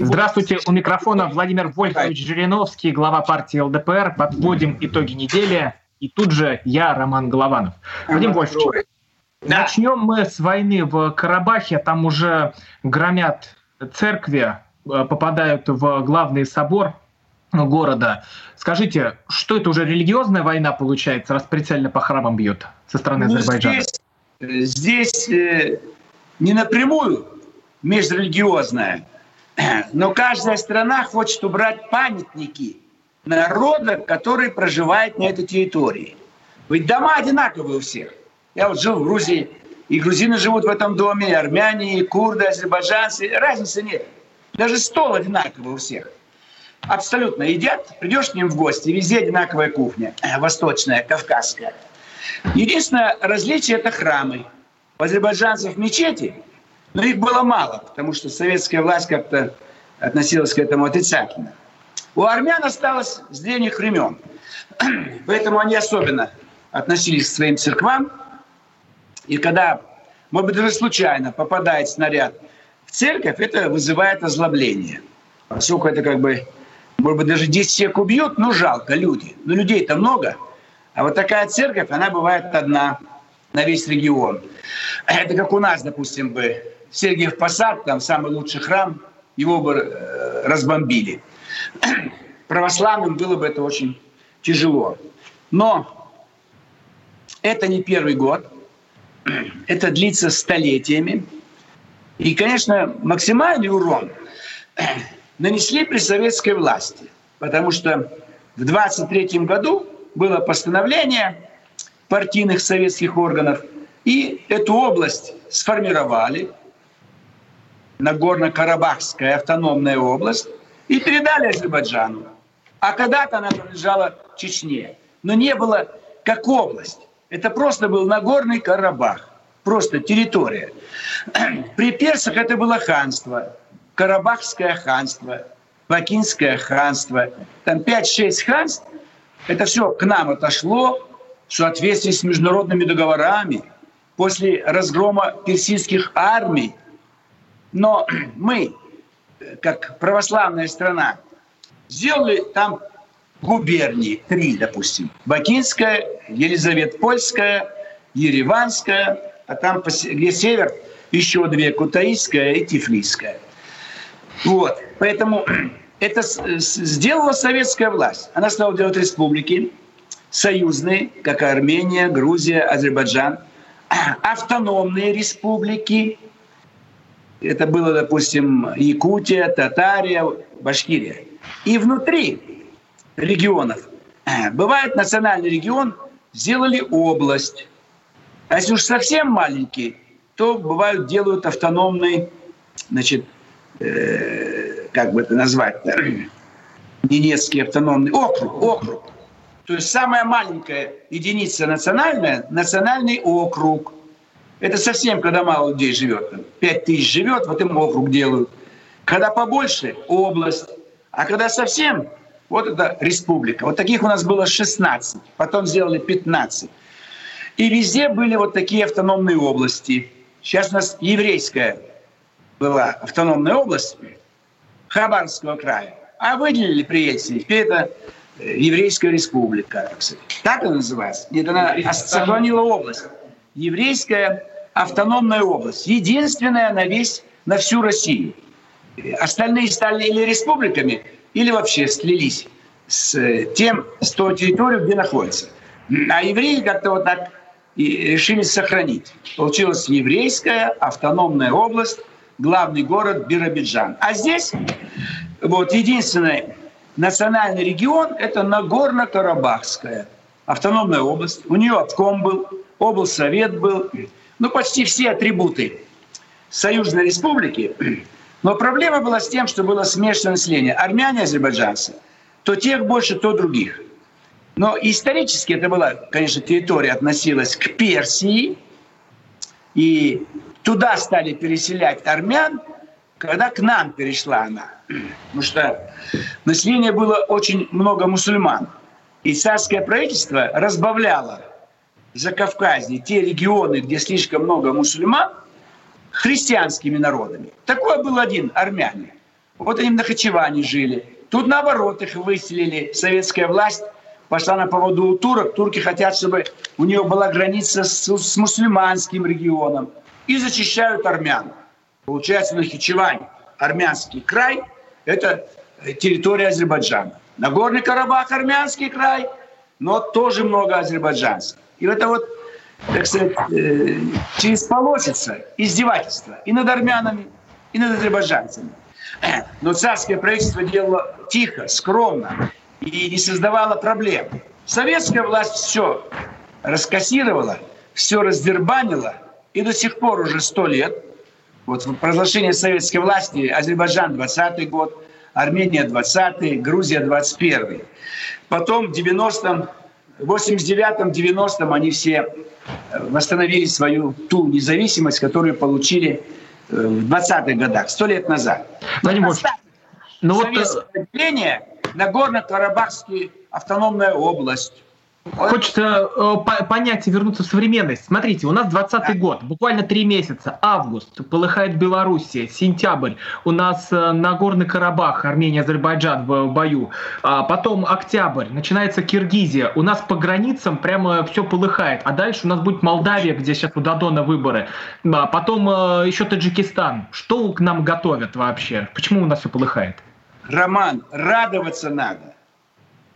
Здравствуйте, у микрофона Владимир Вольфович Жириновский, глава партии ЛДПР. Подводим итоги недели. И тут же я, Роман Голованов. Владимир Вольфович, Да. начнем мы с войны в Карабахе. Там уже громят церкви, э, попадают в главный собор города. Скажите, что это уже религиозная война получается, раз прицельно по храмам бьют со стороны Ну, Азербайджана? здесь здесь э, не напрямую межрелигиозная, но каждая страна хочет убрать памятники народа, который проживает на этой территории. Ведь дома одинаковые у всех. Я вот жил в Грузии, и грузины живут в этом доме, и армяне, и курды, азербайджанцы. Разницы нет. Даже стол одинаковый у всех. Абсолютно едят, придешь к ним в гости, везде одинаковая кухня, э, восточная, кавказская. Единственное различие – это храмы. У азербайджанцев мечети, но их было мало, потому что советская власть как-то относилась к этому отрицательно. У армян осталось с древних времен. Поэтому они особенно относились к своим церквам. И когда, может быть, даже случайно попадает снаряд в церковь, это вызывает озлобление. Поскольку это как бы, может быть, даже 10 человек убьют, ну жалко, люди. Но людей-то много. А вот такая церковь, она бывает одна на весь регион. Это как у нас, допустим, бы Сергиев Посад, там самый лучший храм, его бы э, разбомбили. Православным было бы это очень тяжело. Но это не первый год. Это длится столетиями. И, конечно, максимальный урон нанесли при советской власти. Потому что в 23 году было постановление партийных советских органов, и эту область сформировали, Нагорно-Карабахская автономная область, и передали Азербайджану. А когда-то она принадлежала Чечне. Но не было как область. Это просто был Нагорный Карабах. Просто территория. При персах это было ханство. Карабахское ханство, Бакинское ханство. Там 5-6 ханств. Это все к нам отошло в соответствии с международными договорами после разгрома персидских армий. Но мы, как православная страна, сделали там губернии, три, допустим. Бакинская, Елизаветпольская, Ереванская, а там, где север, еще две, Кутаисская и Тифлисская. Вот. Поэтому это сделала советская власть. Она стала делать республики, союзные, как Армения, Грузия, Азербайджан, автономные республики. Это было, допустим, Якутия, Татария, Башкирия. И внутри регионов э, бывает национальный регион, сделали область. А если уж совсем маленький, то бывают делают автономный, значит, э, как бы это назвать, Ненецкий автономный округ, округ. То есть самая маленькая единица национальная – национальный округ. Это совсем, когда мало людей живет. там, Пять тысяч живет, вот им округ делают. Когда побольше – область. А когда совсем, вот это республика. Вот таких у нас было 16, потом сделали 15. И везде были вот такие автономные области. Сейчас у нас еврейская была автономная область Хабаровского края. А выделили при Ельцине. Теперь это э, еврейская республика. так сказать. Так она называется? Нет, она сохранила область. Еврейская автономная область. Единственная на весь, на всю Россию. Остальные стали или республиками, или вообще слились с э, тем, с той территорией, где находятся. А евреи как-то вот так и решили сохранить. Получилась еврейская автономная область, главный город Биробиджан. А здесь вот единственный национальный регион – это Нагорно-Карабахская автономная область. У нее обком был, облсовет был. Ну, почти все атрибуты союзной республики Но проблема была с тем, что было смешанное население. Армяне, азербайджанцы. То тех больше, то других. Но исторически это была, конечно, территория относилась к Персии. И туда стали переселять армян, когда к нам перешла она. Потому что население было очень много мусульман. И царское правительство разбавляло за Кавказе те регионы, где слишком много мусульман, христианскими народами. Такой был один армяне. Вот они в Нахачеване жили. Тут наоборот их выселили. Советская власть пошла на поводу у турок. Турки хотят, чтобы у нее была граница с, с мусульманским регионом. И зачищают армян. Получается, Нахичевань, армянский край, это территория Азербайджана. Нагорный Карабах, армянский край, но тоже много азербайджанцев. И это вот, так сказать, э, через полосица издевательство и над армянами, и над азербайджанцами. Но царское правительство делало тихо, скромно и не создавало проблем. Советская власть все раскассировала, все раздербанила, и до сих пор уже сто лет, вот провозглашение советской власти, Азербайджан 20 год, Армения 20 Грузия 21 Потом в 90-м 89-м, 90-м они все э, восстановили свою ту независимость, которую получили э, в 20-х годах, сто лет назад. Владимир ну вот... Советское отделение Нагорно-Карабахский автономная область, Хочется э, понять и вернуться в современность. Смотрите, у нас 20 да. год, буквально три месяца. Август, полыхает Белоруссия, сентябрь, у нас э, Нагорный Карабах, Армения, Азербайджан в бою. А потом октябрь, начинается Киргизия. У нас по границам прямо все полыхает. А дальше у нас будет Молдавия, где сейчас у Дадона выборы. А потом э, еще Таджикистан. Что к нам готовят вообще? Почему у нас все полыхает? Роман, радоваться надо.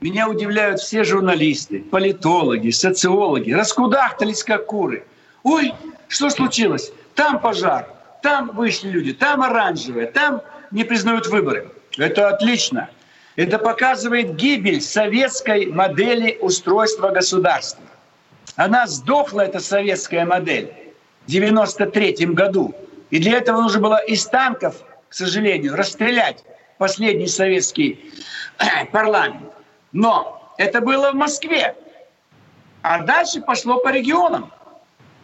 Меня удивляют все журналисты, политологи, социологи. Раскудахтались, как куры. Ой, что случилось? Там пожар, там вышли люди, там оранжевые, там не признают выборы. Это отлично. Это показывает гибель советской модели устройства государства. Она сдохла, эта советская модель, в 93 году. И для этого нужно было из танков, к сожалению, расстрелять последний советский парламент. Но это было в Москве. А дальше пошло по регионам.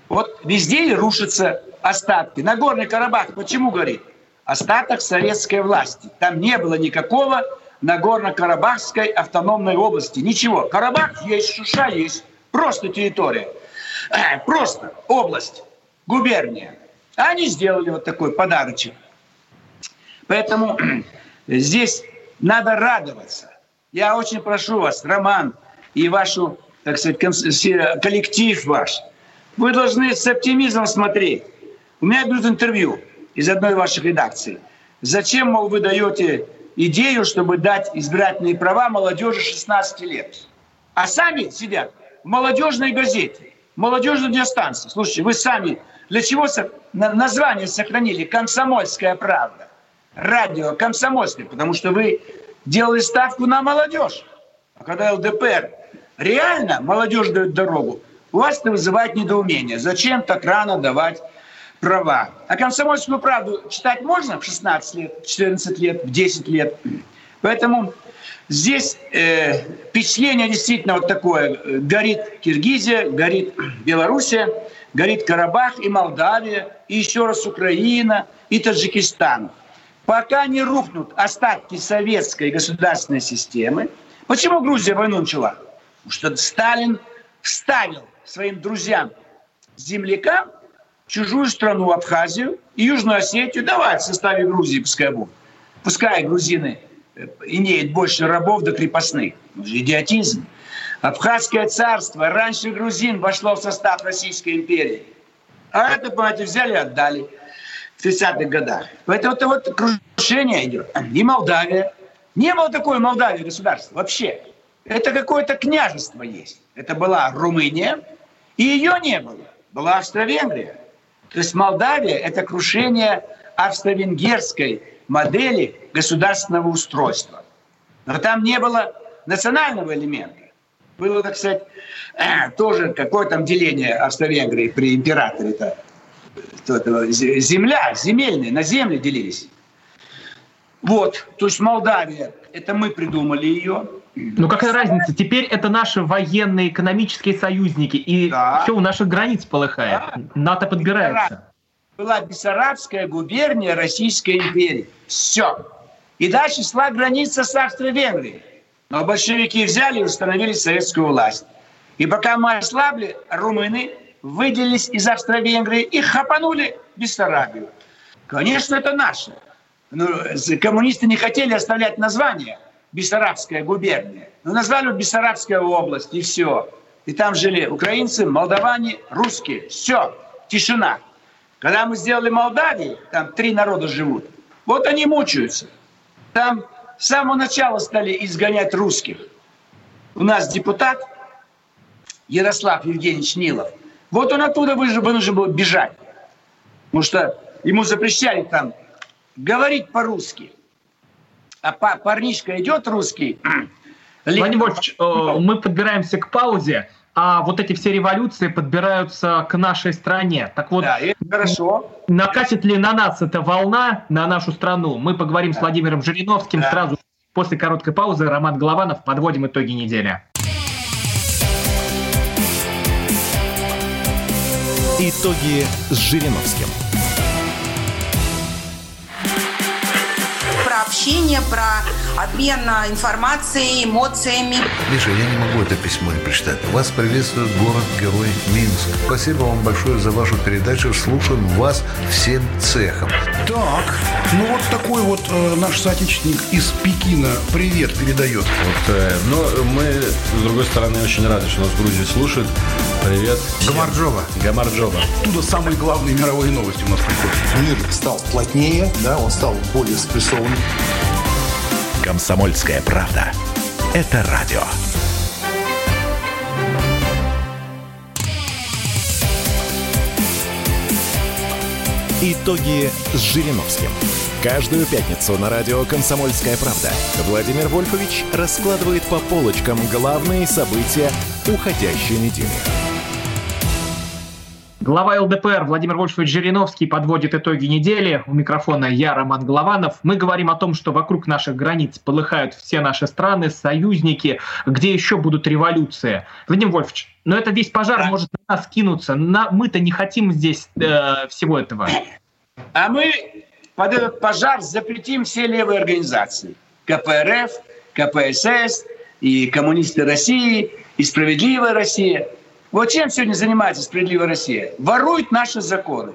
Вот везде рушатся остатки. Нагорный Карабах почему говорит? Остаток советской власти. Там не было никакого Нагорно-Карабахской автономной области. Ничего. Карабах есть, Шуша есть. Просто территория. Э, просто область, губерния. Они сделали вот такой подарочек. Поэтому здесь надо радоваться. Я очень прошу вас, Роман, и вашу, так сказать, коллектив ваш, вы должны с оптимизмом смотреть. У меня берут интервью из одной ваших редакций. Зачем, мол, вы даете идею, чтобы дать избирательные права молодежи 16 лет? А сами сидят в молодежной газете, молодежной радиостанции. Слушайте, вы сами для чего название сохранили «Комсомольская правда»? Радио «Комсомольское», потому что вы делали ставку на молодежь. А когда ЛДПР реально молодежь дает дорогу, у вас это вызывает недоумение. Зачем так рано давать права? А комсомольскую правду читать можно в 16 лет, в 14 лет, в 10 лет. Поэтому здесь э, впечатление действительно вот такое. Горит Киргизия, горит Белоруссия, горит Карабах и Молдавия, и еще раз Украина, и Таджикистан пока не рухнут остатки советской государственной системы. Почему Грузия войну начала? Потому что Сталин вставил своим друзьям, землякам, чужую страну Абхазию и Южную Осетию. Давай в составе Грузии пускай будут. Пускай грузины э, имеют больше рабов до крепостных. Идиотизм. Абхазское царство раньше грузин вошло в состав Российской империи. А это, понимаете, взяли и отдали в 30-х годах. Поэтому это вот крушение идет. И Молдавия. Не было такой Молдавии государства вообще. Это какое-то княжество есть. Это была Румыния, и ее не было. Была Австро-Венгрия. То есть Молдавия – это крушение австро-венгерской модели государственного устройства. Но там не было национального элемента. Было, так сказать, тоже какое там деление Австро-Венгрии при императоре-то земля, земельные, на земли делились. Вот, то есть Молдавия, это мы придумали ее. Ну какая разница? Теперь это наши военные, экономические союзники, и да. все у наших границ полыхает. Да. НАТО подбирается. Была Бессарабская губерния Российской империи. Все. И дальше шла граница с Австро-Венгрией. Но большевики взяли и установили советскую власть. И пока мы ослабли, румыны выделились из Австро-Венгрии и хапанули Бессарабию. Конечно, это наше. Но коммунисты не хотели оставлять название Бессарабская губерния. Но назвали Бессарабская область, и все. И там жили украинцы, молдаване, русские. Все, тишина. Когда мы сделали Молдавию, там три народа живут, вот они мучаются. Там с самого начала стали изгонять русских. У нас депутат Ярослав Евгеньевич Нилов. Вот он оттуда вынужден был бежать. Потому что ему запрещали там говорить по-русски. А парнишка идет русский. Владимир э, мы подбираемся к паузе, а вот эти все революции подбираются к нашей стране. Так вот, да, это хорошо. накатит ли на нас эта волна, на нашу страну? Мы поговорим да. с Владимиром Жириновским да. сразу после короткой паузы. Роман Голованов, подводим итоги недели. Итоги с Жириновским. общение, про обмен информацией, эмоциями. Миша, я не могу это письмо не прочитать. Вас приветствует город-герой Минск. Спасибо вам большое за вашу передачу. Слушаем вас всем цехом. Так, ну вот такой вот э, наш соотечественник из Пекина привет передает. Вот, э, но мы, с другой стороны, очень рады, что нас в Грузии слушают. Привет. Гамарджоба. Гамарджоба. Оттуда самые главные мировые новости у нас приходят. Мир стал плотнее, да, он стал более спрессованным. Комсомольская правда. Это радио. Итоги с Жириновским. Каждую пятницу на радио «Комсомольская правда» Владимир Вольфович раскладывает по полочкам главные события уходящей недели. Глава ЛДПР Владимир Вольфович Жириновский подводит итоги недели. У микрофона я, Роман Голованов. Мы говорим о том, что вокруг наших границ полыхают все наши страны, союзники, где еще будут революции. Владимир Вольфович, но это весь пожар да. может на нас кинуться. На... Мы-то не хотим здесь э, всего этого. А мы под этот пожар запретим все левые организации. КПРФ, КПСС, и коммунисты России, и справедливая Россия – вот чем сегодня занимается «Справедливая Россия»? Ворует наши законы.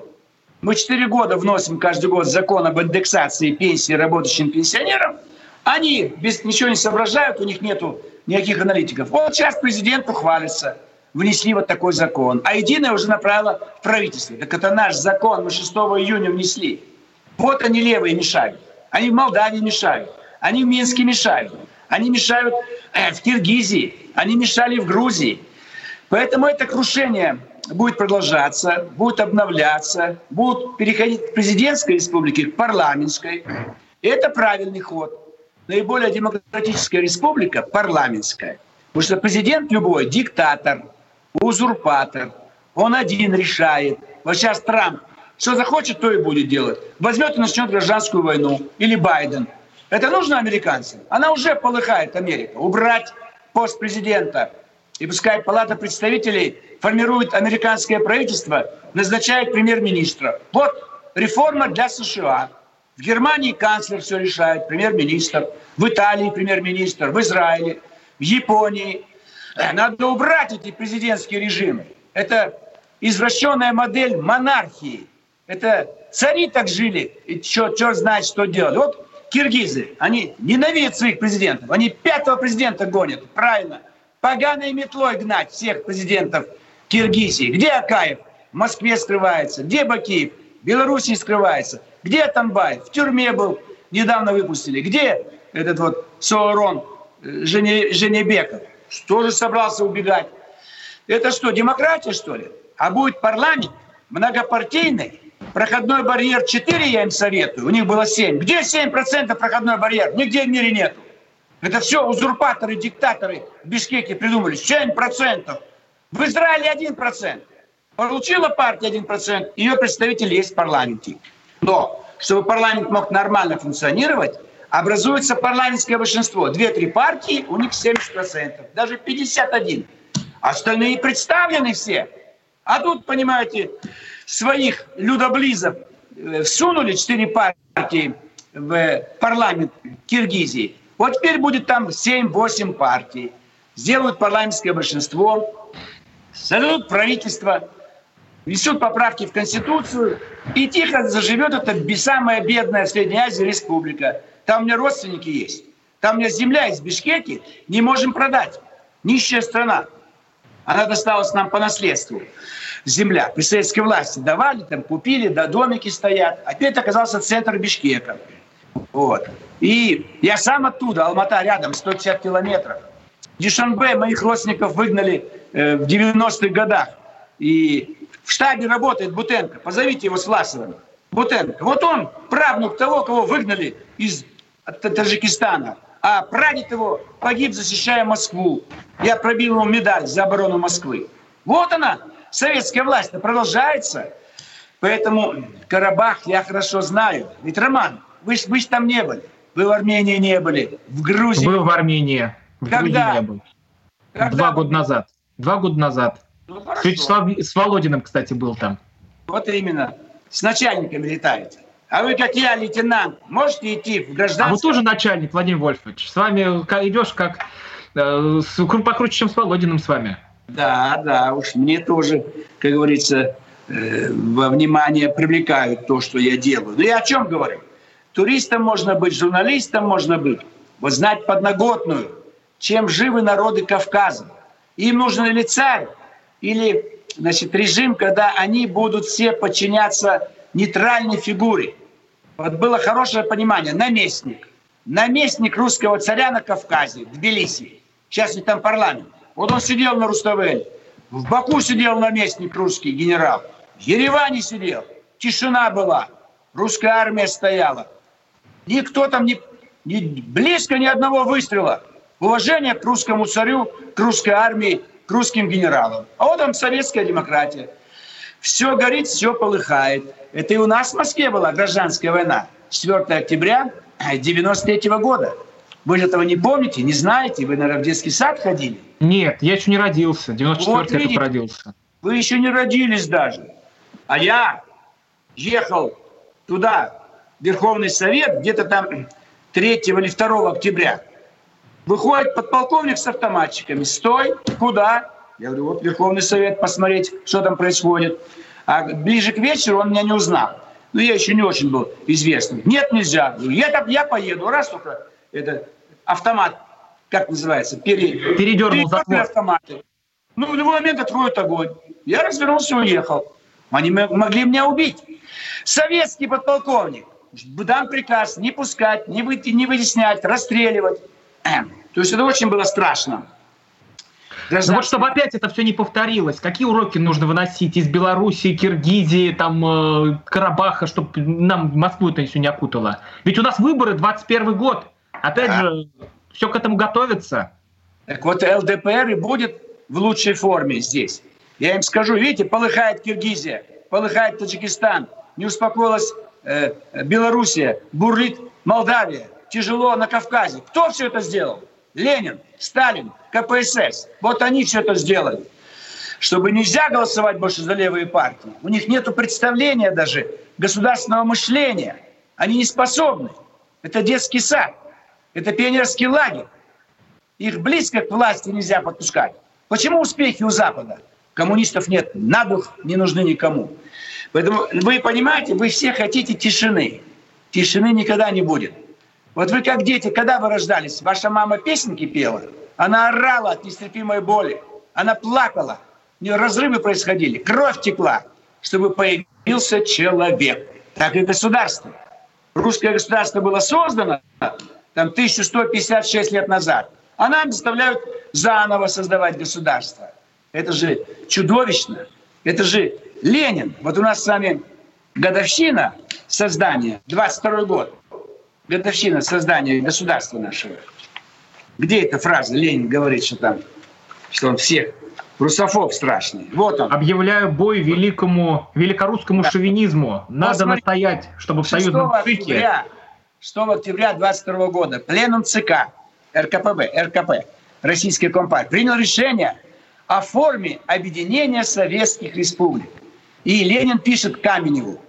Мы четыре года вносим каждый год закон об индексации пенсии работающим пенсионерам. Они без ничего не соображают, у них нету никаких аналитиков. Вот сейчас президент ухвалится. Внесли вот такой закон. А единое уже направило в правительство. Так это наш закон, мы 6 июня внесли. Вот они левые мешают. Они в Молдавии мешают. Они в Минске мешают. Они мешают э, в Киргизии. Они мешали в Грузии. Поэтому это крушение будет продолжаться, будет обновляться, будут переходить к президентской республике, к парламентской. И это правильный ход. Наиболее демократическая республика – парламентская. Потому что президент любой – диктатор, узурпатор. Он один решает. Вот сейчас Трамп что захочет, то и будет делать. Возьмет и начнет гражданскую войну. Или Байден. Это нужно американцам? Она уже полыхает, Америка. Убрать пост президента – и пускай Палата представителей формирует американское правительство, назначает премьер-министра. Вот реформа для США. В Германии канцлер все решает, премьер-министр. В Италии премьер-министр, в Израиле, в Японии. Надо убрать эти президентские режимы. Это извращенная модель монархии. Это цари так жили, и черт, черт знает, что делать. Вот киргизы, они ненавидят своих президентов. Они пятого президента гонят, правильно поганой метлой гнать всех президентов Киргизии. Где Акаев? В Москве скрывается. Где Бакиев? В Белоруссии скрывается. Где Тамбаев? В тюрьме был. Недавно выпустили. Где этот вот Соорон э, Жене, Женебеков? Тоже собрался убегать. Это что, демократия, что ли? А будет парламент многопартийный, проходной барьер 4 я им советую, у них было 7. Где 7% проходной барьер? Нигде в мире нету. Это все узурпаторы, диктаторы в Бишкеке придумали. 7%. В Израиле 1%. Получила партия 1%, ее представитель есть в парламенте. Но чтобы парламент мог нормально функционировать, образуется парламентское большинство. Две-три партии, у них 70%, даже 51%. Остальные представлены все. А тут, понимаете, своих людоблизов э, всунули четыре партии в парламент Киргизии. Вот теперь будет там 7-8 партий. Сделают парламентское большинство, создадут правительство, внесут поправки в Конституцию, и тихо заживет эта самая бедная в Средней Азии республика. Там у меня родственники есть. Там у меня земля из Бишкеки, не можем продать. Нищая страна. Она досталась нам по наследству. Земля. При советской власти давали, там купили, да домики стоят. А теперь это оказался центр Бишкека. Вот. И я сам оттуда, Алмата рядом, 150 километров. Дишанбе моих родственников выгнали э, в 90-х годах. И в штабе работает Бутенко. Позовите его с Власовым. Бутенко. Вот он правнук того, кого выгнали из Таджикистана. А прадед его погиб, защищая Москву. Я пробил ему медаль за оборону Москвы. Вот она, советская власть, продолжается. Поэтому Карабах я хорошо знаю. Ведь, Роман, вы же вы там не были. Вы в Армении не были. В Грузии. Был в Армении. В Когда? Грузии не был. Когда Два года назад. Два года назад. Ну, хорошо. Вячеслав- с Володиным, кстати, был там. Вот именно. С начальниками летаете. А вы, как я, лейтенант, можете идти в А вы тоже начальник, Владимир Вольфович. С вами идешь как э, с, покруче, чем с Володиным с вами. Да, да, уж мне тоже, как говорится, э, во внимание привлекают то, что я делаю. Ну я о чем говорю? Туристом можно быть, журналистом можно быть. Вот знать подноготную, чем живы народы Кавказа. Им нужен или царь, или значит, режим, когда они будут все подчиняться нейтральной фигуре. Вот было хорошее понимание. Наместник. Наместник русского царя на Кавказе, в Тбилиси. Сейчас ведь там парламент. Вот он сидел на Руставеле. В Баку сидел наместник русский, генерал. В Ереване сидел. Тишина была. Русская армия стояла. Никто там не, не близко ни одного выстрела. Уважение к русскому царю, к русской армии, к русским генералам. А вот там советская демократия. Все горит, все полыхает. Это и у нас в Москве была гражданская война. 4 октября 93 года. Вы же этого не помните, не знаете? Вы, наверное, в детский сад ходили? Нет, я еще не родился. 94 Вот видите. родился. Вы еще не родились даже. А я ехал туда, Верховный Совет, где-то там 3 или 2 октября. Выходит подполковник с автоматчиками. Стой, куда? Я говорю, вот Верховный Совет, посмотреть, что там происходит. А ближе к вечеру он меня не узнал. Ну, я еще не очень был известным. Нет, нельзя. Я, так, я поеду. Раз только это автомат, как называется, пере... Передернул затвор. автоматы. Ну, в любой момент откроют огонь. Я развернулся и уехал. Они могли меня убить. Советский подполковник. Дам приказ не пускать, не, выйти, не выяснять, расстреливать. Эм. То есть это очень было страшно. Ну Гражданские- вот чтобы опять это все не повторилось, какие уроки нужно выносить из Белоруссии, Киргизии, там, э, Карабаха, чтобы нам Москву это все не окутало? Ведь у нас выборы 21 год. Опять Да. же, все к этому готовится. Так вот ЛДПР и будет в лучшей форме здесь. Я им скажу, видите, полыхает Киргизия, полыхает Таджикистан, не успокоилась э, Белоруссия, бурлит Молдавия, тяжело на Кавказе. Кто все это сделал? Ленин, Сталин, КПСС. Вот они все это сделали. Чтобы нельзя голосовать больше за левые партии. У них нет представления даже государственного мышления. Они не способны. Это детский сад. Это пионерский лагерь. Их близко к власти нельзя подпускать. Почему успехи у Запада? Коммунистов нет, на дух не нужны никому. Поэтому вы понимаете, вы все хотите тишины. Тишины никогда не будет. Вот вы как дети, когда вы рождались, ваша мама песенки пела, она орала от нестерпимой боли, она плакала, у нее разрывы происходили, кровь текла, чтобы появился человек. Так и государство. Русское государство было создано там 1156 лет назад, а нам заставляют заново создавать государство. Это же чудовищно. Это же Ленин. Вот у нас с вами годовщина создания, 22 год, годовщина создания государства нашего. Где эта фраза? Ленин говорит, что там, что он всех русофоб страшный. Вот он. Объявляю бой великому, великорусскому Да. шовинизму. Надо смотри, настоять, чтобы в 6 союзном ЦИКе... октября 6 октября 22 года пленум ЦК РКПБ, РКП, Российской Компартии, принял решение о форме объединения советских республик. И Ленин пишет Каменеву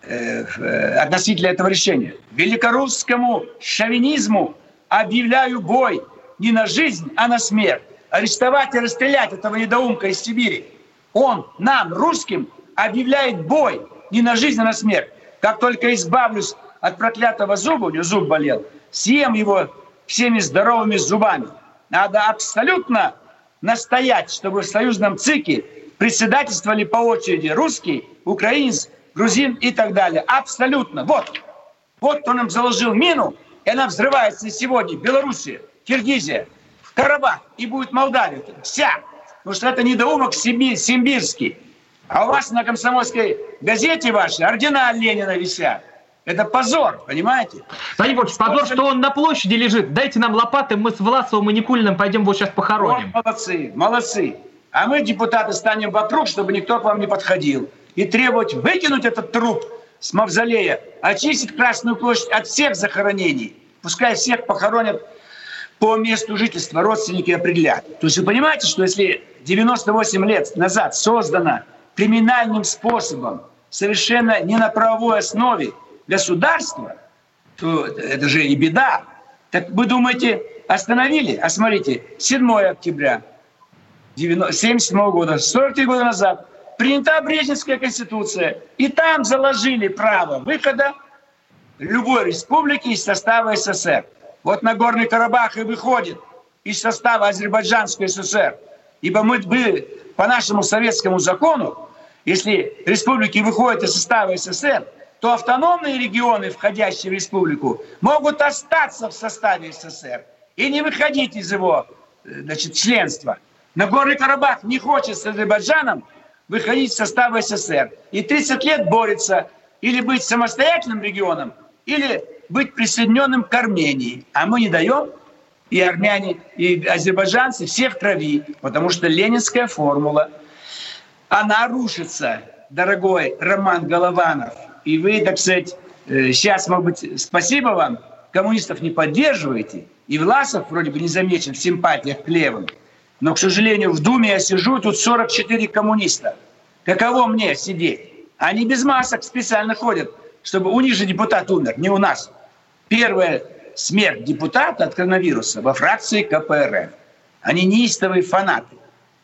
э, э, относительно этого решения. Великорусскому шовинизму объявляю бой не на жизнь, а на смерть. Арестовать и расстрелять этого недоумка из Сибири. Он нам, русским, объявляет бой не на жизнь, а на смерть. Как только избавлюсь от проклятого зуба, у него зуб болел, съем его всеми здоровыми зубами. Надо абсолютно настоять, чтобы в союзном ЦИКе председательствовали по очереди русский, украинец, грузин и так далее. Абсолютно. Вот. Вот кто нам заложил мину, и она взрывается сегодня. Белоруссия, Киргизия, Карабах и будет Молдавия. Вся. Потому что это недоумок симбирский. А у вас на комсомольской газете вашей ордена Ленина висят. Это позор, понимаете? Владимир Борисович, позор, что он на площади лежит. Дайте нам лопаты, мы с Власовым и Никулиным пойдем его сейчас похороним. Вот молодцы, молодцы. А мы, депутаты, станем вокруг, чтобы никто к вам не подходил. И требовать выкинуть этот труп с мавзолея, очистить Красную площадь от всех захоронений. Пускай всех похоронят по месту жительства, родственники определят. То есть вы понимаете, что если 98 лет назад создано криминальным способом, совершенно не на правовой основе, государства, то это же и беда. Так вы думаете, остановили? А смотрите, 7 октября 1977 года, 43 года назад, принята Брежневская конституция, и там заложили право выхода любой республики из состава СССР. Вот Нагорный Карабах и выходит из состава Азербайджанской ССР. Ибо мы были по нашему советскому закону, если республики выходят из состава СССР, то автономные регионы, входящие в республику, могут остаться в составе СССР и не выходить из его значит, членства. Нагорный Карабах не хочет с Азербайджаном выходить из состава СССР. И 30 лет борется или быть самостоятельным регионом, или быть присоединенным к Армении. А мы не даем, и армяне, и азербайджанцы всех трави, потому что ленинская формула, она рушится, дорогой Роман Голованов. И вы, так сказать, сейчас, э, может быть, спасибо вам, коммунистов не поддерживаете, и Власов вроде бы не замечен в симпатиях к левым. Но, к сожалению, в Думе я сижу, тут 44 коммуниста. Каково мне сидеть? Они без масок специально ходят, чтобы у них же депутат умер, не у нас. Первая смерть депутата от коронавируса во фракции КПРФ. Они неистовые фанаты.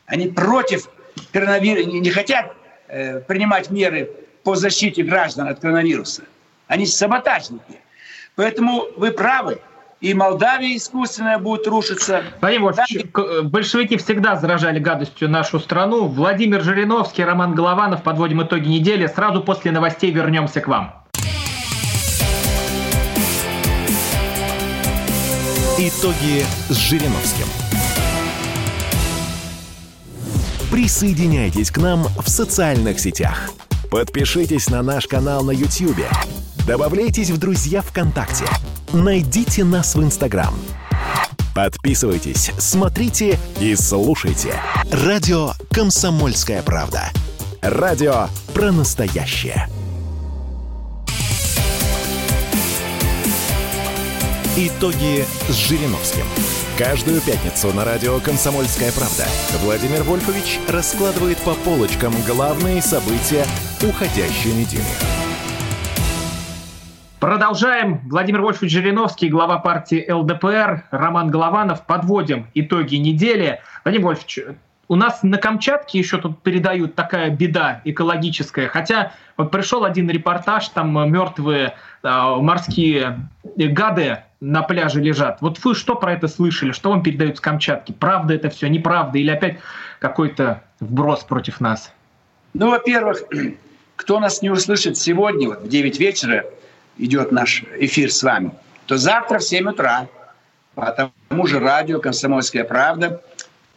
Они против коронавируса, не хотят э, принимать меры по защите граждан от коронавируса. Они саботажники. Поэтому вы правы. И Молдавия искусственная будет рушиться. Владимир Там... большевики всегда заражали гадостью нашу страну. Владимир Жириновский, Роман Голованов. Подводим итоги недели. Сразу после новостей вернемся к вам. Итоги с Жириновским. Присоединяйтесь к нам в социальных сетях. Подпишитесь на наш канал на YouTube. Добавляйтесь в друзья ВКонтакте. Найдите нас в Инстаграм. Подписывайтесь, смотрите и слушайте. Радио «Комсомольская правда». Радио про настоящее. Итоги с Жириновским. Каждую пятницу на радио «Комсомольская правда» Владимир Вольфович раскладывает по полочкам главные события уходящей недели. Продолжаем. Владимир Вольфович Жириновский, глава партии ЛДПР, Роман Голованов. Подводим итоги недели. Владимир Вольфович, у нас на Камчатке еще тут передают такая беда экологическая. Хотя вот пришел один репортаж, там мертвые э, морские гады на пляже лежат. Вот вы что про это слышали? Что вам передают с Камчатки? Правда это все, неправда? Или опять какой-то вброс против нас? Ну, во-первых, кто нас не услышит сегодня, вот в 9 вечера идет наш эфир с вами, то завтра в 7 утра по тому же радио «Комсомольская правда»,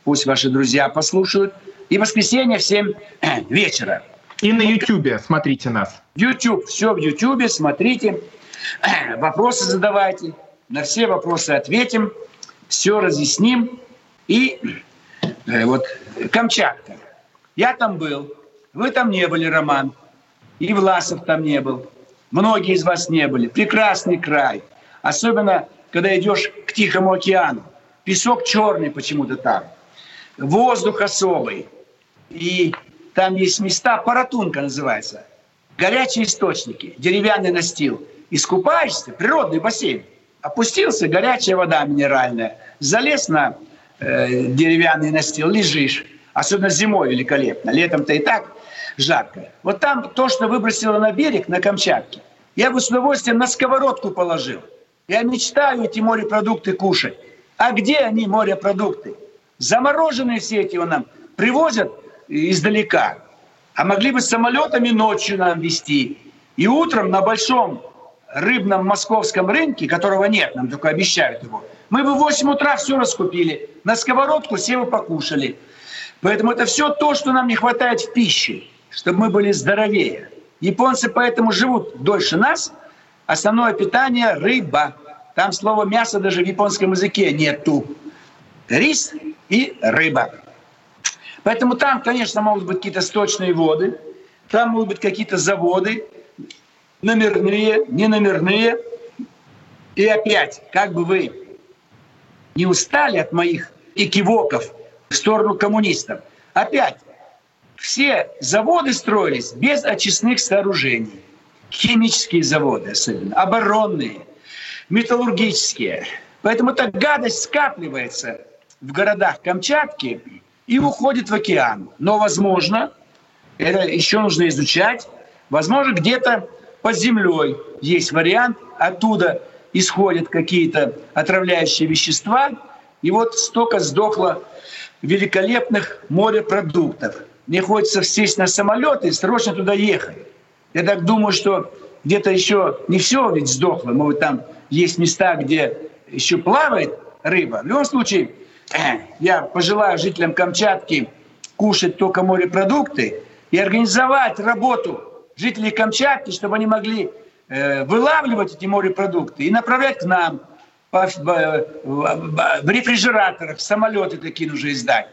пусть ваши друзья послушают, и воскресенье в 7 вечера. И на YouTube смотрите нас. YouTube, все в YouTube, смотрите, вопросы задавайте, на все вопросы ответим, все разъясним. И э, вот Камчатка. Я там был, вы там не были, Роман. И Власов там не был. Многие из вас не были. Прекрасный край. Особенно, когда идешь к Тихому океану. Песок черный почему-то там. Воздух особый. И там есть места, Паратунка называется. Горячие источники, деревянный настил. Искупаешься, природный бассейн. Опустился, горячая вода минеральная. Залез на э, деревянный настил, лежишь. Особенно зимой великолепно. Летом-то и так жарко. Вот там то, что выбросило на берег, на Камчатке, я бы с удовольствием на сковородку положил. Я мечтаю эти морепродукты кушать. А где они, морепродукты? Замороженные все эти он нам привозят издалека. А могли бы самолетами ночью нам вести. И утром на большом рыбном московском рынке, которого нет, нам только обещают его, мы бы в 8 утра все раскупили. На сковородку все бы покушали. Поэтому это все то, что нам не хватает в пище, чтобы мы были здоровее. Японцы поэтому живут дольше нас. Основное питание – рыба. Там слова мясо даже в японском языке нету. Рис и рыба. Поэтому там, конечно, могут быть какие-то сточные воды, там могут быть какие-то заводы, номерные, не номерные. И опять, как бы вы не устали от моих экивоков в сторону коммунистов, опять, все заводы строились без очистных сооружений. Химические заводы особенно, оборонные, металлургические. Поэтому эта гадость скапливается в городах Камчатки и уходит в океан. Но, возможно, это еще нужно изучать, возможно, где-то под землей есть вариант, оттуда исходят какие-то отравляющие вещества, и вот столько сдохло великолепных морепродуктов. Мне хочется сесть на самолет и срочно туда ехать. Я так думаю, что где-то еще не все ведь сдохло. Может, там есть места, где еще плавает рыба. В любом случае, я пожелаю жителям Камчатки кушать только морепродукты и организовать работу жителей Камчатки, чтобы они могли э, вылавливать эти морепродукты и направлять к нам по, в, в рефрижераторах, самолеты такие нужно издать.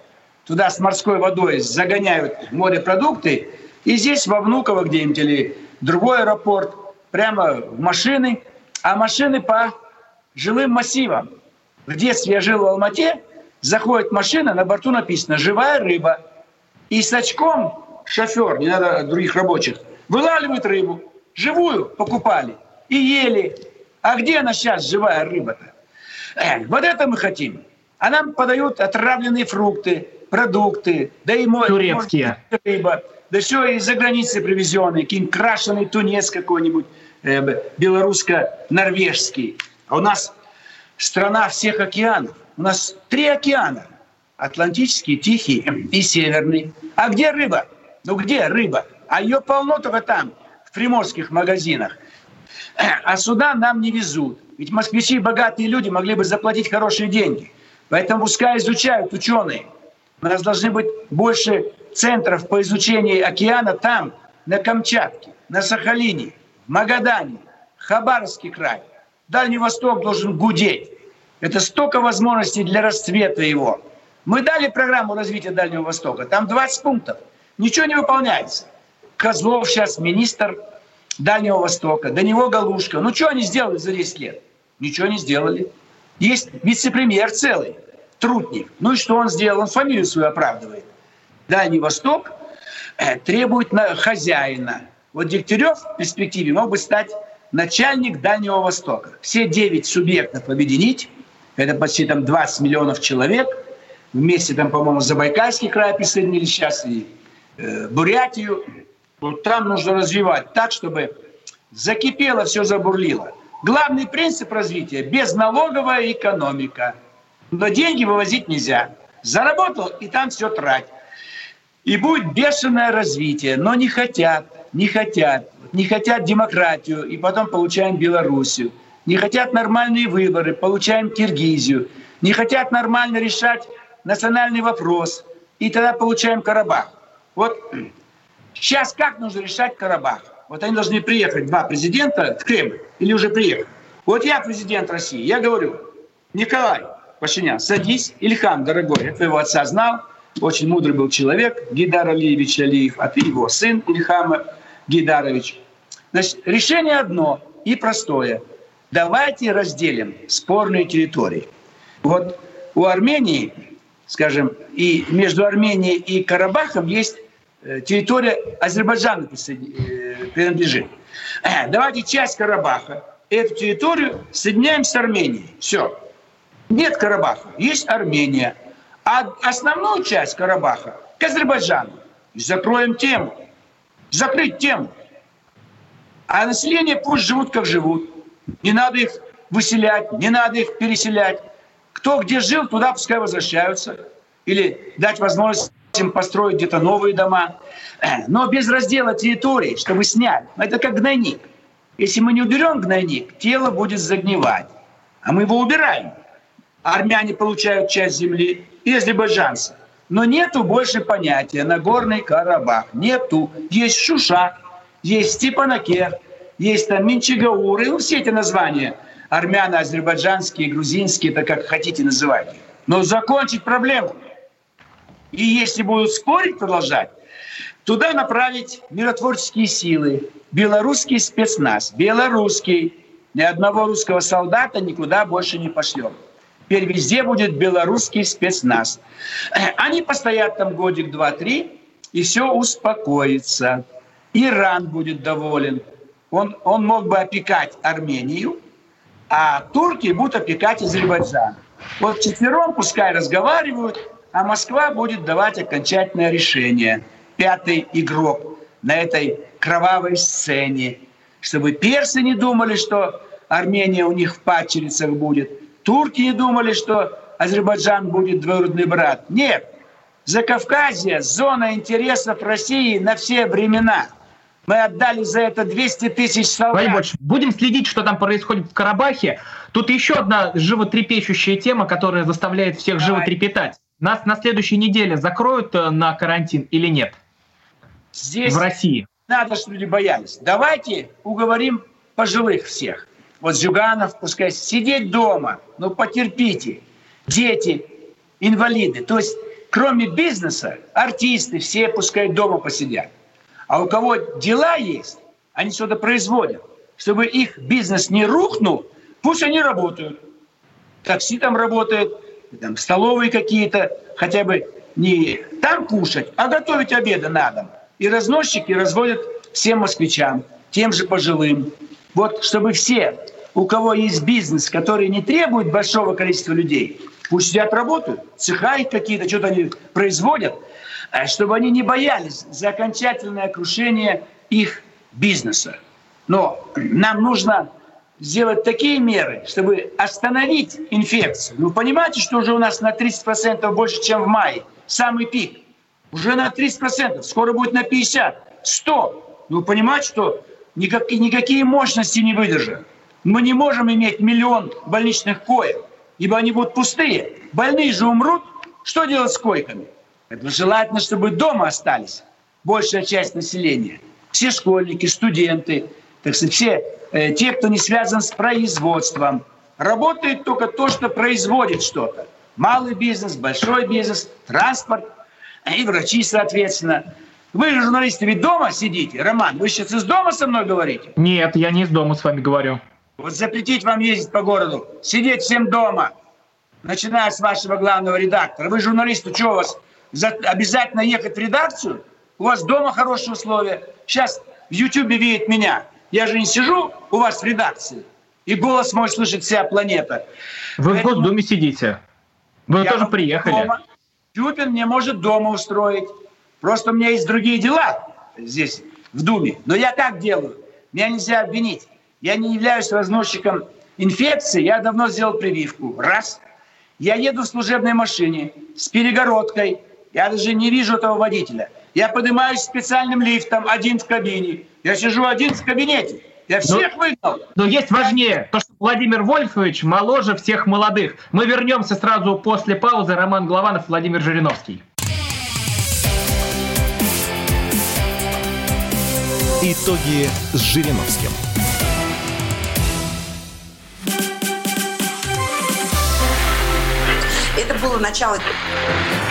Туда с морской водой загоняют морепродукты, и здесь во Внуково где-нибудь или другой аэропорт, прямо в машины, а машины по жилым массивам. В детстве я жил в Алмате, Заходит машина, на борту написано «живая рыба». И с очком шофер, не надо других рабочих, вылавливает рыбу. Живую покупали и ели. А где она сейчас, живая рыба-то? Э, вот это мы хотим. А нам подают отравленные фрукты, продукты, да и мой, Турецкие. рыба, да все из-за границы привезенные, какие-нибудь крашеный тунец какой-нибудь, э, белорусско-норвежский. А у нас страна всех океанов. У нас три океана. Атлантический, Тихий и Северный. А где рыба? Ну где рыба? А ее полно только там, в приморских магазинах. А сюда нам не везут. Ведь москвичи, богатые люди, могли бы заплатить хорошие деньги. Поэтому пускай изучают ученые. У нас должны быть больше центров по изучению океана там, на Камчатке, на Сахалине, в Магадане, Хабаровский край. Дальний Восток должен гудеть. Это столько возможностей для расцвета его. Мы дали программу развития Дальнего Востока. Там 20 пунктов. Ничего не выполняется. Козлов сейчас министр Дальнего Востока. До него Галушка. Ну что они сделали за 10 лет? Ничего не сделали. Есть вице-премьер целый, Трутник. Ну и что он сделал? Он фамилию свою оправдывает. Дальний Восток э, требует на хозяина. Вот Дегтярев в перспективе мог бы стать начальник Дальнего Востока. Все 9 субъектов объединить, это почти там 20 миллионов человек. Вместе там, по-моему, Забайкальский край присоединили сейчас и э, Бурятию. Вот там нужно развивать так, чтобы закипело, все забурлило. Главный принцип развития – безналоговая экономика. Но деньги вывозить нельзя. Заработал, и там все трать. И будет бешеное развитие. Но не хотят, не хотят. Не хотят демократию, и потом получаем Белоруссию не хотят нормальные выборы, получаем Киргизию, не хотят нормально решать национальный вопрос, и тогда получаем Карабах. Вот сейчас как нужно решать Карабах? Вот они должны приехать, два президента, в Кремль, или уже приехали. Вот я президент России, я говорю, Николай Пашинян, садись, Ильхам, дорогой, я твоего отца знал, очень мудрый был человек, Гидар Алиевич Алиев, а ты его сын Ильхама Гидарович. Значит, решение одно и простое. Давайте разделим спорные территории. Вот у Армении, скажем, и между Арменией и Карабахом есть территория Азербайджана э, принадлежит. Э, давайте часть Карабаха, эту территорию соединяем с Арменией. Все. Нет Карабаха, есть Армения. А основную часть Карабаха к Азербайджану. Закроем тему. Закрыть тему. А население пусть живут, как живут. Не надо их выселять, не надо их переселять. Кто где жил, туда пускай возвращаются. Или дать возможность построить где-то новые дома. Но без раздела территории, чтобы снять. Это как гнойник. Если мы не уберем гнойник, тело будет загнивать. А мы его убираем. Армяне получают часть земли и азербайджанцы. Но нету больше понятия Нагорный Карабах. Нету. Есть Шуша, есть Степанакер, есть там Минчигаур, и ну, все эти названия. Армяно, азербайджанские, грузинские, это как хотите называть. Но закончить проблему. И если будут спорить, продолжать, туда направить миротворческие силы, белорусский спецназ, белорусский. Ни одного русского солдата никуда больше не пошлем. Теперь везде будет белорусский спецназ. Они постоят там годик, два, три, и все успокоится. Иран будет доволен. Он, он мог бы опекать Армению, а турки будут опекать Азербайджан. Вот четвером пускай разговаривают, а Москва будет давать окончательное решение. Пятый игрок на этой кровавой сцене. Чтобы персы не думали, что Армения у них в падчерицах будет – Турки не думали, что Азербайджан будет двоюродный брат. Нет. Закавказье – зона интересов России на все времена. Мы отдали за это 200 тысяч солдат. Владимир будем следить, что там происходит в Карабахе. Тут еще одна животрепещущая тема, которая заставляет всех Давай. животрепетать. Нас на следующей неделе закроют э, на карантин или нет? Здесь в России. Надо, чтобы люди боялись. Давайте уговорим пожилых всех вот Зюганов, пускай сидеть дома, ну потерпите. Дети, инвалиды. То есть кроме бизнеса, артисты все пускай дома посидят. А у кого дела есть, они что-то производят. Чтобы их бизнес не рухнул, пусть они работают. Такси там работает, там столовые какие-то, хотя бы не там кушать, а готовить обеды на дом. И разносчики разводят всем москвичам, тем же пожилым. Вот чтобы все, у кого есть бизнес, который не требует большого количества людей, пусть сидят работают, цеха какие-то, что-то они производят, а чтобы они не боялись за окончательное крушение их бизнеса. Но нам нужно сделать такие меры, чтобы остановить инфекцию. Вы понимаете, что уже у нас на 30% больше, чем в мае, самый пик. Уже на 30%, скоро будет на 50%, 100%. Вы понимаете, что никак, никакие мощности не выдержат. Мы не можем иметь миллион больничных коек, ибо они будут пустые. Больные же умрут. Что делать с койками? Это желательно, чтобы дома остались большая часть населения. Все школьники, студенты, так сказать, все те, кто не связан с производством. Работает только то, что производит что-то. Малый бизнес, большой бизнес, транспорт и врачи, соответственно. Вы же, журналисты, ведь дома сидите. Роман, вы сейчас из дома со мной говорите? Нет, я не из дома с вами говорю. Вот запретить вам ездить по городу, сидеть всем дома, начиная с вашего главного редактора. Вы журналисты, что у вас, обязательно ехать в редакцию? У вас дома хорошие условия. Сейчас в Ютьюбе видит меня. Я же не сижу у вас в редакции. И голос мой слышит вся планета. Вы Поэтому... в Госдуме сидите. Вы тоже приехали. Дома. Тюпин мне может дома устроить. Просто у меня есть другие дела здесь, в Думе. Но я как делаю? Меня нельзя обвинить. Я не являюсь разносчиком инфекции, я давно сделал прививку. Раз. Я еду в служебной машине с перегородкой, я даже не вижу этого водителя. Я поднимаюсь специальным лифтом, один в кабине. Я сижу один в кабинете. Я ну, всех но, выгнал. Но есть важнее, то, что Владимир Вольфович моложе всех молодых. Мы вернемся сразу после паузы. Роман Главанов, Владимир Жириновский. Итоги с Жириновским. Это было начало.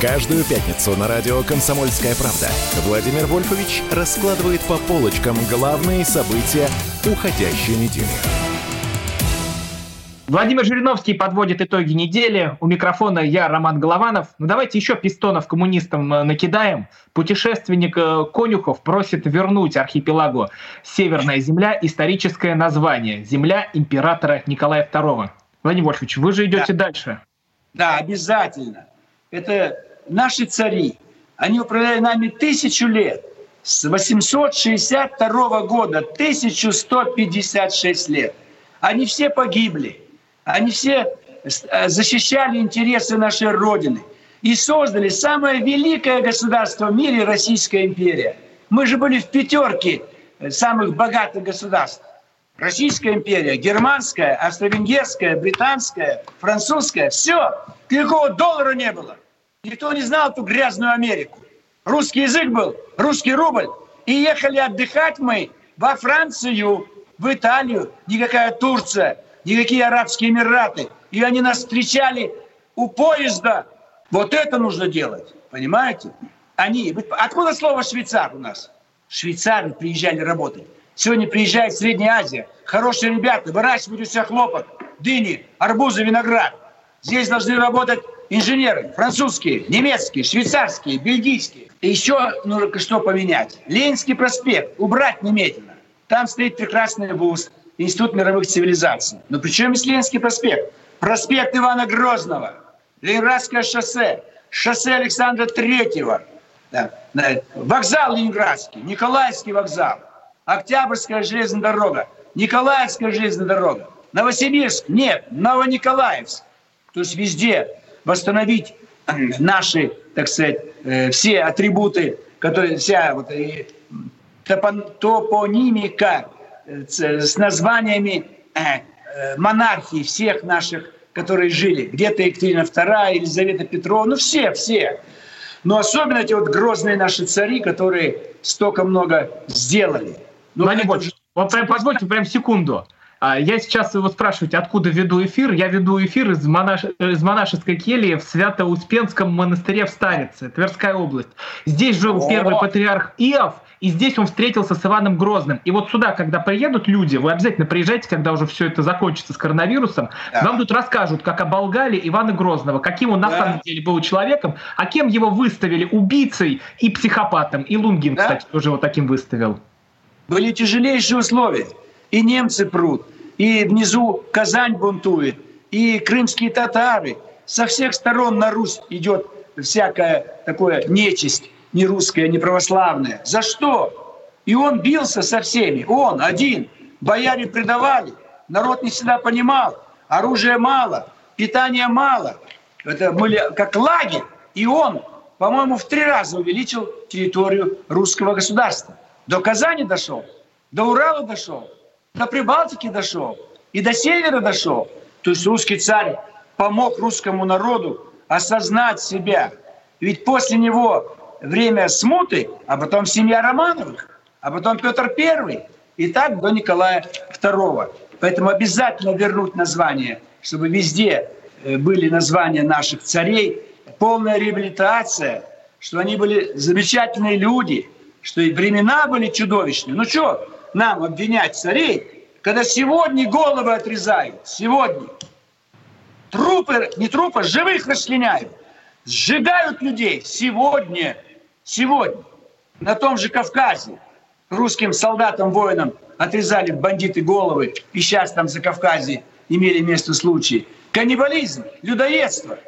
Каждую пятницу на радио «Комсомольская правда» Владимир Вольфович раскладывает по полочкам главные события уходящей недели. Владимир Жириновский подводит итоги недели. У микрофона я, Роман Голованов. Ну давайте еще пистонов коммунистам э, накидаем. Путешественник э, Конюхов просит вернуть архипелагу Северная Земля историческое название Земля императора Николая II. Владимир Вольфович, вы же идете да. дальше. Да, обязательно. Это наши цари. Они управляли нами тысячу лет. С 862 года 1156 лет. Они все погибли. Они все э, защищали интересы нашей Родины и создали самое великое государство в мире – Российская империя. Мы же были в пятерке э, самых богатых государств. Российская империя, германская, австро-венгерская, британская, французская. Все. Никакого доллара не было. Никто не знал эту грязную Америку. Русский язык был, русский рубль. И ехали отдыхать мы во Францию, в Италию. Никакая Турция, никакие Арабские Эмираты. И они нас встречали у поезда. Вот это нужно делать. Понимаете? Они... Откуда слово «швейцар» у нас? Швейцары приезжали работать. Сегодня приезжает Средняя Азия. Хорошие ребята, выращивают у себя хлопок, дыни, арбузы, виноград. Здесь должны работать инженеры французские, немецкие, швейцарские, бельгийские. И еще нужно что поменять. Ленинский проспект убрать немедленно. Там стоит прекрасный вуз, Институт мировых цивилизаций. Но при чем есть Ленинский проспект? Проспект Ивана Грозного, Ленинградское шоссе, шоссе Александра Третьего, да, вокзал Ленинградский, Николаевский вокзал, Октябрьская железная дорога, Николаевская железная дорога, Новосибирск, нет, Новониколаевск. То есть везде восстановить наши, так сказать, э, все атрибуты, которые вся вот, э, топонимика э, с названиями монархии всех наших, которые жили. Где-то Екатерина II, Елизавета Петрова, ну все, все. Но особенно эти вот грозные наши цари, которые столько много сделали. Ну, Владимир вот прям позвольте прям секунду. А, я сейчас его спрашиваете, откуда веду эфир. Я веду эфир из, монаш... из монашеской кельи в Свято-Успенском монастыре в Старице, Тверская область. Здесь жил О! первый патриарх Иов, и здесь он встретился с Иваном Грозным. И вот сюда, когда приедут люди, вы обязательно приезжайте, когда уже все это закончится с коронавирусом, да. вам тут расскажут, как оболгали Ивана Грозного, каким он да. на самом деле был человеком, а кем его выставили убийцей и психопатом. И Лунгин, да. кстати, тоже его таким выставил. Были тяжелейшие условия и немцы прут, и внизу Казань бунтует, и крымские татары. Со всех сторон на Русь идет всякая такое нечисть, не русская, не православная. За что? И он бился со всеми, он один. Бояре предавали, народ не всегда понимал, оружия мало, питания мало. Это были как лагерь, и он, по-моему, в три раза увеличил территорию русского государства. До Казани дошел, до Урала дошел, до Прибалтики дошел и до севера дошел. То есть русский царь помог русскому народу осознать себя. Ведь после него время смуты, а потом семья Романовых, а потом Петр I, и так до Николая II. Поэтому обязательно вернуть название, чтобы везде э, были названия наших царей, полная реабилитация, что они были замечательные люди, что и времена были чудовищные. Ну что, нам обвинять царей, когда сегодня головы отрезают, сегодня. Трупы, не трупы, живых расчленяют, сжигают людей сегодня, сегодня. На том же Кавказе русским солдатам, воинам отрезали бандиты головы, и сейчас там за Кавказе имели место случаи. Каннибализм, людоедство.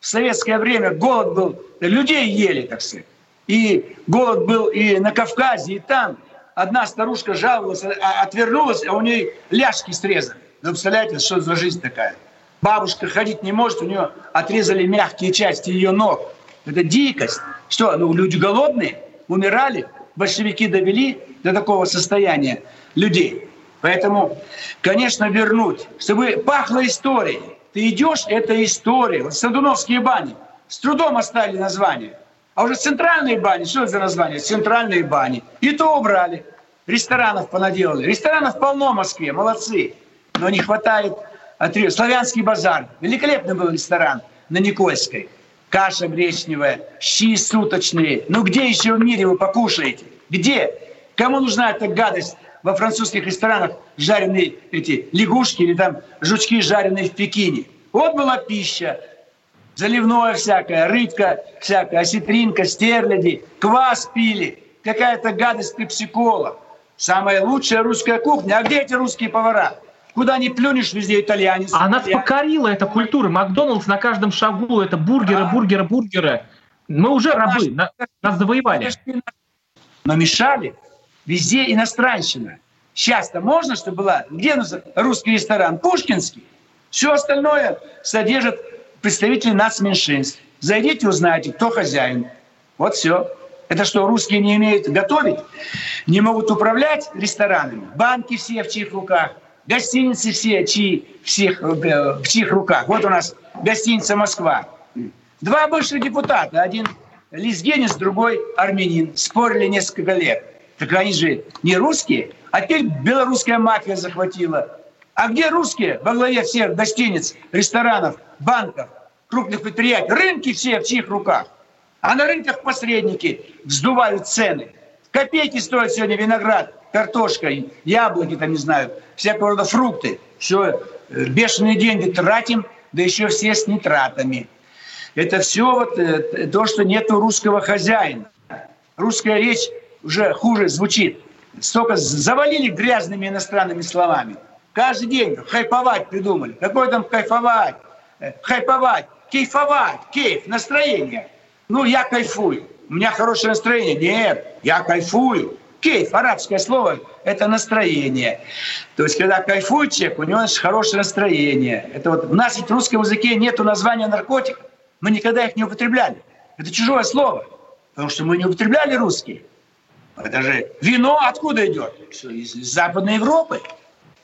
В советское время голод был, людей ели, так сказать. И голод был и на Кавказе, и там – одна старушка жаловалась, а, отвернулась, а у нее ляжки срезали. Вы представляете, что за жизнь такая? Бабушка ходить не может, у нее отрезали мягкие части ее ног. Это дикость. Что, ну люди голодные, умирали, большевики довели до такого состояния людей. Поэтому, конечно, вернуть, чтобы пахло историей. Ты идешь, это история. Вот Садуновские бани с трудом оставили название. А уже центральные бани, что это за название? Центральные бани. И то убрали. Ресторанов понаделали. Ресторанов полно в Москве, молодцы. Но не хватает отрыва. Славянский базар. Великолепный был ресторан на Никольской. Каша гречневая, щи суточные. Ну где еще в мире вы покушаете? Где? Кому нужна эта гадость во французских ресторанах жареные эти лягушки или там жучки, жареные в Пекине? Вот была пища. Заливное всякое, рыбка всякая, осетринка, стерляди, квас пили, какая-то гадость пепсикола. Самая лучшая русская кухня. А где эти русские повара? Куда не плюнешь, везде итальянец. А нас покорила эта культура. Макдоналдс на каждом шагу, это бургеры, бургеры, бургеры. Мы уже рабы, нас завоевали. Но мешали везде иностранщина. Сейчас-то можно, чтобы была... Где русский ресторан? Пушкинский. Все остальное содержит представители нацменьшинств. Зайдите, узнаете, кто хозяин. Вот все. Это что, русские не умеют готовить? Не могут управлять ресторанами? Банки все в чьих руках? Гостиницы все чьи, всех, э, в чьих руках? Вот у нас гостиница «Москва». Два бывших депутата. Один лезгинец, другой армянин. Спорили несколько лет. Так они же не русские. А теперь белорусская мафия захватила. А где русские во главе всех гостиниц, ресторанов, банков, крупных предприятий? Рынки все в чьих руках? А на рынках посредники вздувают цены. Копейки стоят сегодня виноград, картошка, яблоки, там, не знаю, всякого рода фрукты. Все, э, бешеные деньги тратим, да еще все с нитратами. Это все вот э, то, что нету русского хозяина. Русская речь уже хуже звучит. Столько завалили грязными иностранными словами. Каждый день хайповать придумали. Какой там кайфовать? Э, хайповать, кейфовать, кейф, настроение. Ну, я кайфую. У меня хорошее настроение. Нет, я кайфую. Кейф, арабское слово, это настроение. То есть, когда кайфует человек, у него хорошее настроение. Это вот, у нас ведь в русском языке нет названия наркотик. Мы никогда их не употребляли. Это чужое слово. Потому что мы не употребляли русские. Это же вино откуда идет? Из Западной Европы.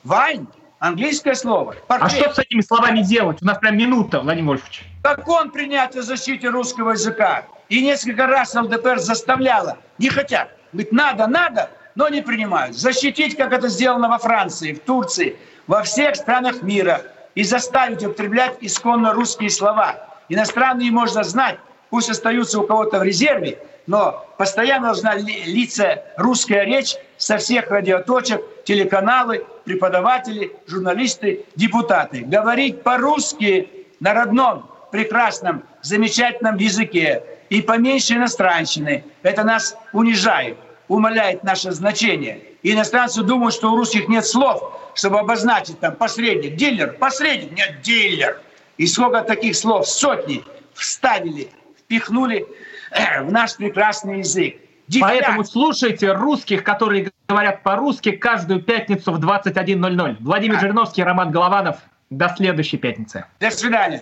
Вайн, английское слово. Портрет. А что с этими словами делать? У нас прям минута, Владимир Вольфович. Закон принят о защите русского языка. И несколько раз ЛДПР заставляла. Не хотят. Говорит, надо, надо, но не принимают. Защитить, как это сделано во Франции, в Турции, во всех странах мира. И заставить употреблять исконно русские слова. Иностранные можно знать, пусть остаются у кого-то в резерве, но постоянно должна литься русская речь со всех радиоточек, телеканалы, преподаватели, журналисты, депутаты. Говорить по-русски на родном, прекрасном, замечательном языке и поменьше иностранщины. Это нас унижает, умаляет наше значение. Иностранцы думают, что у русских нет слов, чтобы обозначить там посредник, дилер, посредник, нет, дилер. И сколько таких слов, сотни вставили, впихнули в наш прекрасный язык. Дифферент. Поэтому слушайте русских, которые говорят по-русски каждую пятницу в 21.00. Владимир а. Жириновский, Роман Голованов. До следующей пятницы. До свидания.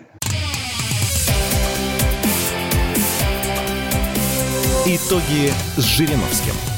Итоги с Жириновским.